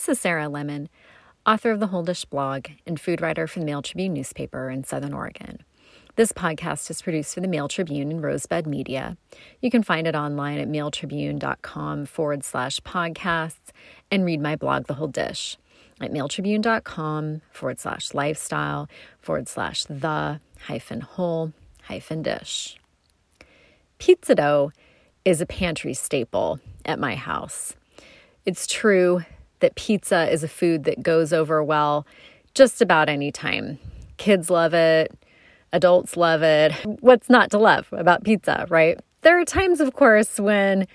This is Sarah Lemon, author of the Whole Dish blog and food writer for the Mail Tribune newspaper in Southern Oregon. This podcast is produced for the Mail Tribune and Rosebud Media. You can find it online at mailtribune.com forward slash podcasts and read my blog, The Whole Dish, at mailtribune.com forward slash lifestyle forward slash the hyphen whole hyphen dish. Pizza dough is a pantry staple at my house. It's true that pizza is a food that goes over well just about any time. Kids love it, adults love it. What's not to love about pizza, right? There are times, of course, when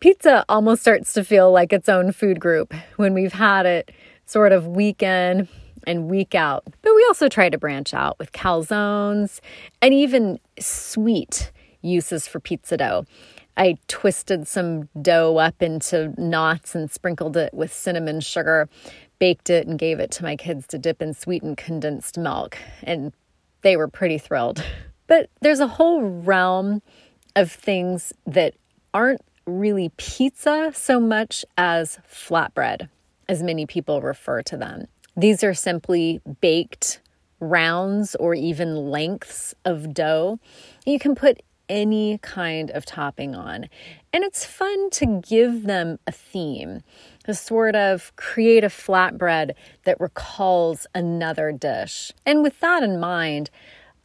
pizza almost starts to feel like its own food group, when we've had it sort of week in and week out. But we also try to branch out with calzones and even sweet uses for pizza dough. I twisted some dough up into knots and sprinkled it with cinnamon sugar, baked it, and gave it to my kids to dip in sweetened condensed milk. And they were pretty thrilled. But there's a whole realm of things that aren't really pizza so much as flatbread, as many people refer to them. These are simply baked rounds or even lengths of dough. You can put any kind of topping on. And it's fun to give them a theme, to sort of create a flatbread that recalls another dish. And with that in mind,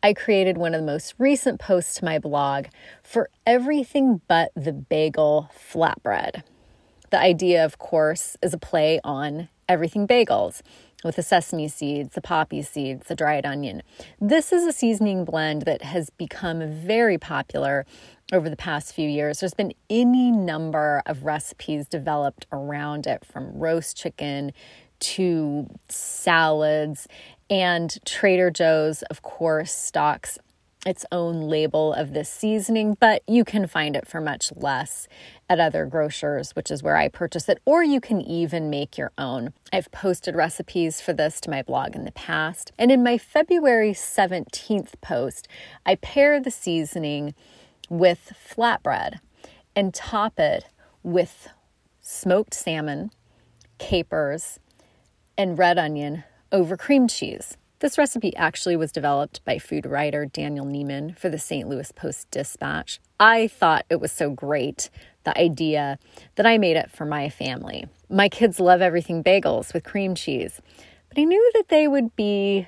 I created one of the most recent posts to my blog for everything but the bagel flatbread. The idea, of course, is a play on everything bagels with the sesame seeds, the poppy seeds, the dried onion. This is a seasoning blend that has become very popular over the past few years. There's been any number of recipes developed around it from roast chicken to salads. And Trader Joe's, of course, stocks its own label of this seasoning, but you can find it for much less at other grocers, which is where I purchase it, or you can even make your own. I've posted recipes for this to my blog in the past. And in my February 17th post, I pair the seasoning with flatbread and top it with smoked salmon, capers, and red onion over cream cheese. This recipe actually was developed by food writer Daniel Neman for the St. Louis Post Dispatch. I thought it was so great, the idea, that I made it for my family. My kids love everything bagels with cream cheese, but I knew that they would be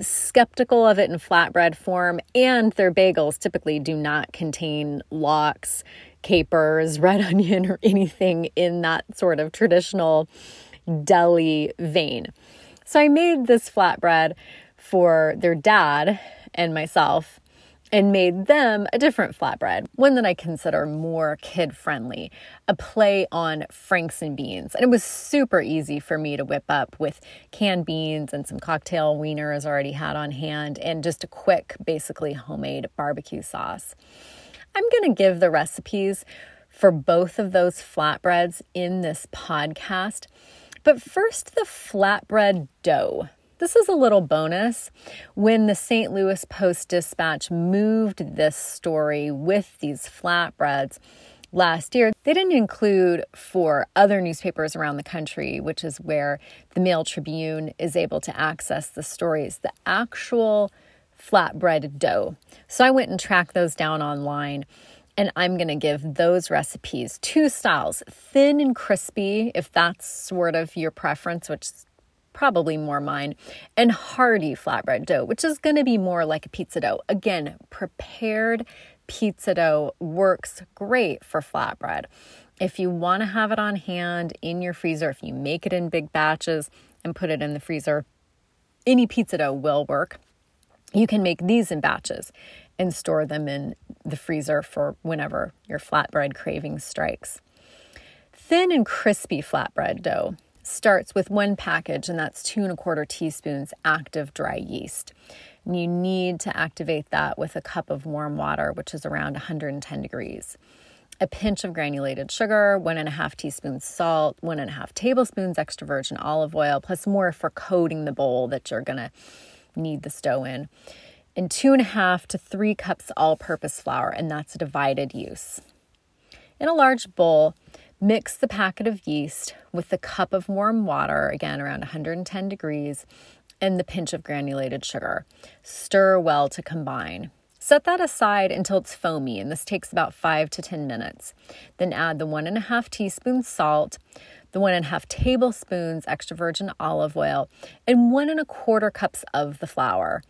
skeptical of it in flatbread form, and their bagels typically do not contain lox, capers, red onion, or anything in that sort of traditional deli vein. So I made this flatbread for their dad and myself and made them a different flatbread, one that I consider more kid friendly, a play on Franks and beans. And it was super easy for me to whip up with canned beans and some cocktail wieners already had on hand and just a quick, basically homemade barbecue sauce. I'm going to give the recipes for both of those flatbreads in this podcast. But first, the flatbread dough. This is a little bonus. When the St. Louis Post Dispatch moved this story with these flatbreads last year, they didn't include for other newspapers around the country, which is where the Mail Tribune is able to access the stories, the actual flatbread dough. So I went and tracked those down online and I'm to give those recipes two styles thin and crispy, if that's sort of your preference, which probably more mine, and hearty flatbread dough, which is going to be more like a pizza dough. Again, prepared pizza dough works great for flatbread. If you want to have it on hand in your freezer, if you make it in big batches and put it in the freezer, any pizza dough will work. You can make these in batches and store them in the freezer for whenever your flatbread craving strikes. Thin and crispy flatbread dough starts with one package, and that's two and a quarter teaspoons active dry yeast. And you need to activate that with a cup of warm water, which is around 110 degrees. A pinch of granulated sugar, one and a half teaspoons salt, one and a half tablespoons extra virgin olive oil, plus more for coating the bowl that you're gonna need the dough in and two and a half to three cups all purpose flour, and that's a divided use. In a large bowl, Mix the packet of yeast with the cup of warm water, again around 110 degrees, and the pinch of granulated sugar. Stir well to combine. Set that aside until it's foamy, and this takes about five to 10 minutes. Then add the one and a half teaspoons salt, the one and a half tablespoons extra virgin olive oil, and one and a quarter cups of the flour.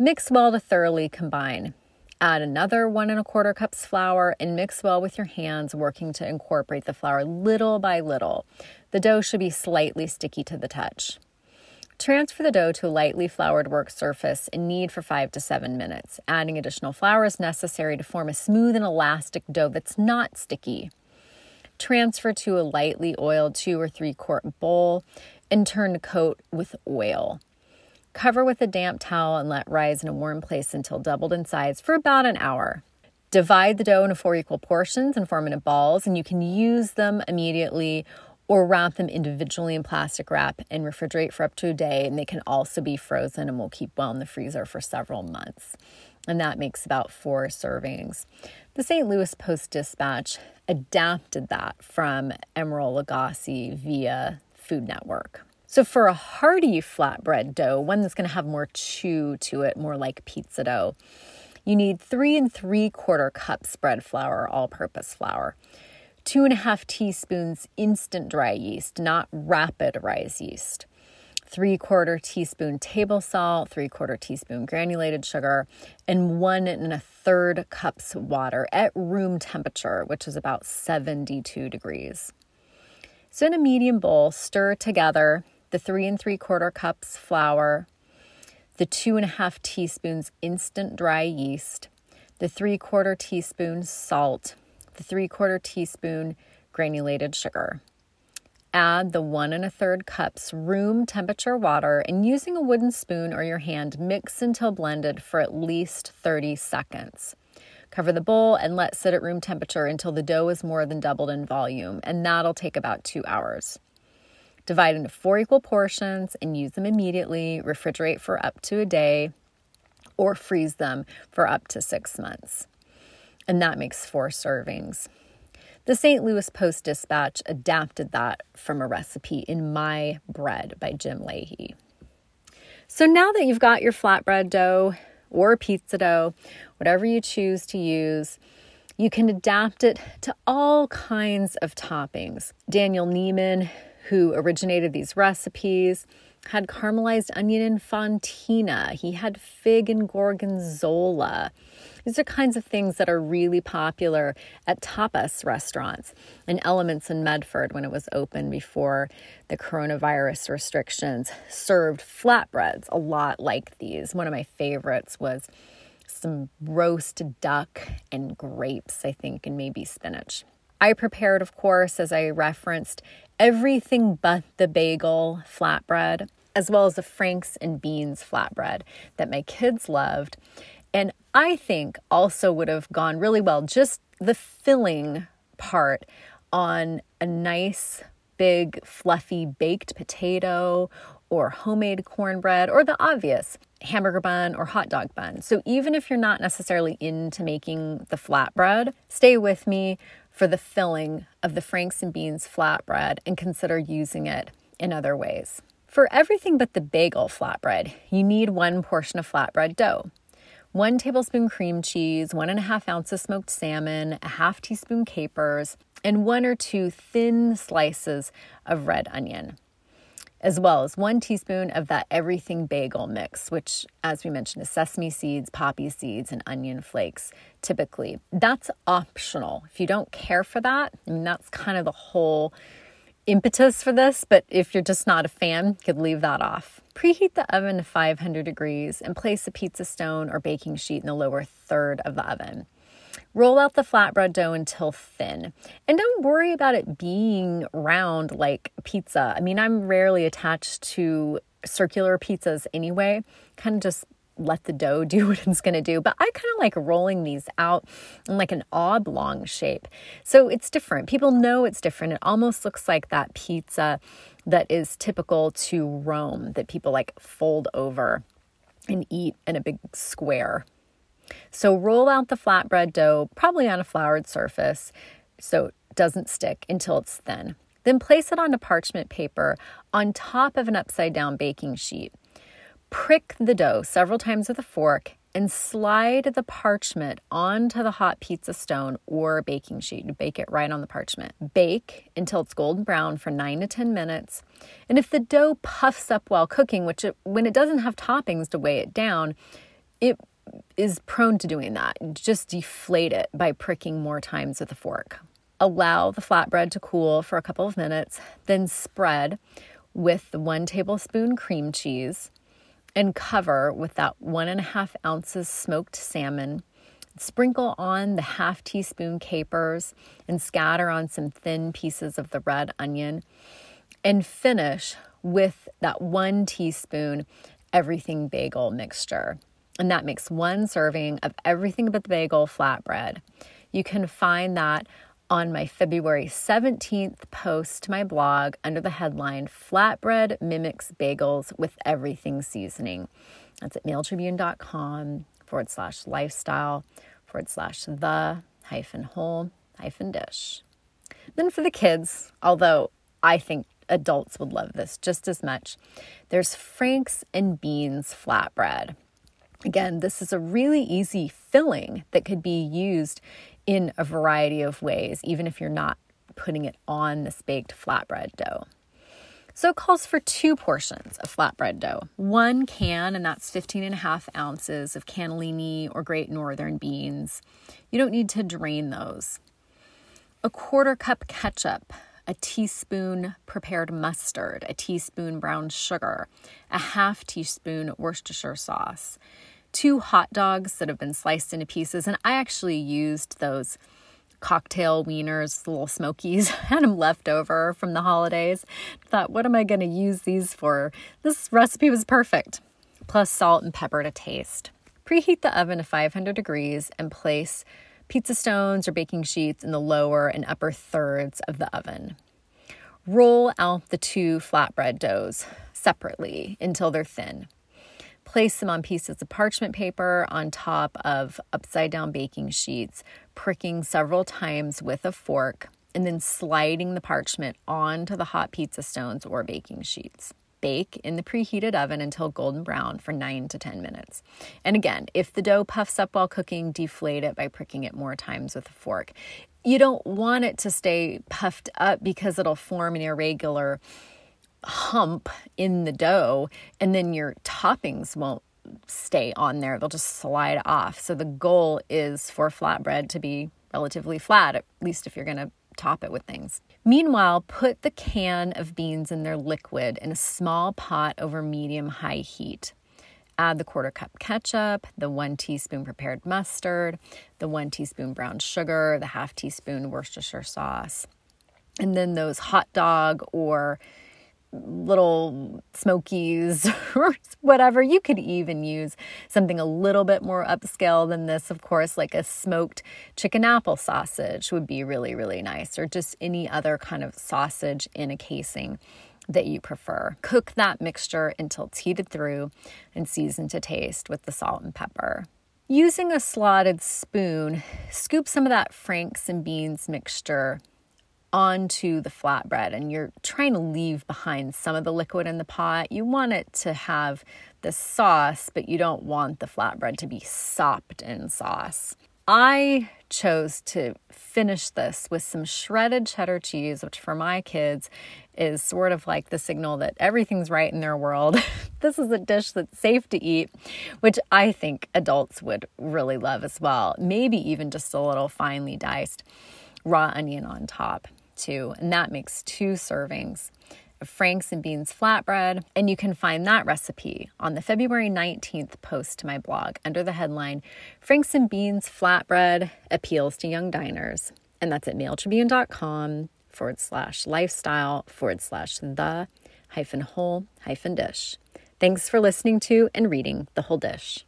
Mix well to thoroughly combine. Add another one and a quarter cups flour and mix well with your hands, working to incorporate the flour little by little. The dough should be slightly sticky to the touch. Transfer the dough to a lightly floured work surface and knead for five to seven minutes. Adding additional flour is necessary to form a smooth and elastic dough that's not sticky. Transfer to a lightly oiled two or three quart bowl and turn coat with oil. Cover with a damp towel and let rise in a warm place until doubled in size for about an hour. Divide the dough into four equal portions and form into balls, and you can use them immediately or wrap them individually in plastic wrap and refrigerate for up to a day. And they can also be frozen and will keep well in the freezer for several months. And that makes about four servings. The St. Louis Post Dispatch adapted that from Emeril Lagasse via Food Network. So, for a hearty flatbread dough, one that's going to have more chew to it, more like pizza dough, you need three and three quarter cups bread flour, all purpose flour two and a half teaspoons instant dry yeast, not rapid rise yeast, three quarter teaspoon table salt, three quarter teaspoon granulated sugar, and one and a third cups water at room temperature, which is about 72 degrees. So, in a medium bowl, stir together the three and three quarter cups flour, the two and a half teaspoons instant dry yeast, the three quarter teaspoon salt, the three quarter teaspoon granulated sugar. Add the one and a third cups room temperature water and using a wooden spoon or your hand, mix until blended for at least 30 seconds. Cover the bowl and let sit at room temperature until the dough is more than doubled in volume, and that'll take about two hours. Divide into four equal portions and use them immediately. Refrigerate for up to a day or freeze them for up to six months and that makes four servings. The St. Louis Post Dispatch adapted that from a recipe in My Bread by Jim Lahey. So now that you've got your flatbread dough or pizza dough, whatever you choose to use, you can adapt it to all kinds of toppings. Daniel Neman, who originated these recipes, had caramelized onion and fontina. He had fig and gorgonzola. These are kinds of things that are really popular at tapas restaurants and Elements in Medford when it was open before the coronavirus restrictions served flatbreads a lot like these. One of my favorites was some roast duck and grapes, I think, and maybe spinach. I prepared, of course, as I referenced, everything but the bagel flatbread, as well as the Franks and beans flatbread that my kids loved. And I think also would have gone really well just the filling part on a nice, big, fluffy baked potato or homemade cornbread or the obvious hamburger bun or hot dog bun. So even if you're not necessarily into making the flatbread, stay with me for the filling of the Franks and Beans flatbread and consider using it in other ways. For everything but the bagel flatbread, you need one portion of flatbread dough one tablespoon cream cheese, one and a half ounces smoked salmon, a half teaspoon capers, and one or two thin slices of red onion, as well as one teaspoon of that everything bagel mix, which, as we mentioned, is sesame seeds, poppy seeds, and onion flakes typically. That's optional. If you don't care for that, I mean, that's kind of the whole impetus for this, but if you're just not a fan, you could leave that off. Preheat the oven to 500 degrees and place a pizza stone or baking sheet in the lower third of the oven. Roll out the flatbread dough until thin. And don't worry about it being round like pizza. I mean, I'm rarely attached to circular pizzas anyway. Kind of just let the dough do what it's going to do. But I kind of like rolling these out in like an oblong shape. So it's different. People know it's different. It almost looks like that pizza that is typical to Rome that people like fold over and eat in a big square. So roll out the flatbread dough, probably on a floured surface. So it doesn't stick until it's thin. Then place it onto parchment paper on top of an upside down baking sheet. Prick the dough several times with a fork and slide the parchment onto the hot pizza stone or baking sheet. Bake it right on the parchment. Bake until it's golden brown for 9 to 10 minutes. And if the dough puffs up while cooking, which it, when it doesn't have toppings to weigh it down, it is prone to doing that. Just deflate it by pricking more times with a fork. Allow the flatbread to cool for a couple of minutes, then spread with the one tablespoon cream cheese and cover with that one and a half ounces smoked salmon. Sprinkle on the half teaspoon capers and scatter on some thin pieces of the red onion. And finish with that one teaspoon everything bagel mixture. And that makes one serving of everything but the bagel flatbread. You can find that on my February 17th post to my blog under the headline Flatbread Mimics Bagels with Everything Seasoning. That's at mailtribune.com forward slash lifestyle forward slash the hyphen whole hyphen dish. Then for the kids, although I think adults would love this just as much, there's Frank's and Beans flatbread. Again, this is a really easy filling that could be used in a variety of ways, even if you're not putting it on this baked flatbread dough. So it calls for two portions of flatbread dough. One can, and that's 15 and a half ounces of cannellini or great northern beans. You don't need to drain those. A quarter cup ketchup, a teaspoon prepared mustard, a teaspoon brown sugar, a half teaspoon Worcestershire sauce, two hot dogs that have been sliced into pieces. And I actually used those cocktail wieners, little smokies, had them left over from the holidays. Thought, what am I going to use these for? This recipe was perfect. Plus salt and pepper to taste. Preheat the oven to 500 degrees and place pizza stones or baking sheets in the lower and upper thirds of the oven. Roll out the two flatbread doughs separately until they're thin. Place them on pieces of parchment paper on top of upside down baking sheets, pricking several times with a fork, and then sliding the parchment onto the hot pizza stones or baking sheets. Bake in the preheated oven until golden brown for 9 to 10 minutes. And again, if the dough puffs up while cooking, deflate it by pricking it more times with a fork. You don't want it to stay puffed up because it'll form an irregular hump in the dough and then your toppings won't stay on there. They'll just slide off. So the goal is for flatbread to be relatively flat, at least if you're going to top it with things. Meanwhile, put the can of beans in their liquid in a small pot over medium high heat. Add the quarter cup ketchup, the one teaspoon prepared mustard, the one teaspoon brown sugar, the half teaspoon Worcestershire sauce, and then those hot dog or little smokies or whatever. You could even use something a little bit more upscale than this, of course, like a smoked chicken apple sausage would be really, really nice, or just any other kind of sausage in a casing that you prefer. Cook that mixture until it's heated through and season to taste with the salt and pepper. Using a slotted spoon, scoop some of that Franks and beans mixture onto the flatbread and you're trying to leave behind some of the liquid in the pot, you want it to have the sauce, but you don't want the flatbread to be sopped in sauce. I chose to finish this with some shredded cheddar cheese, which for my kids is sort of like the signal that everything's right in their world. this is a dish that's safe to eat, which I think adults would really love as well. Maybe even just a little finely diced raw onion on top too, and that makes two servings of Frank's and Beans flatbread. And you can find that recipe on the February 19th post to my blog under the headline Frank's and Beans flatbread appeals to young diners. And that's at mailtribune.com forward slash lifestyle forward slash the hyphen whole hyphen dish. Thanks for listening to and reading The Whole Dish.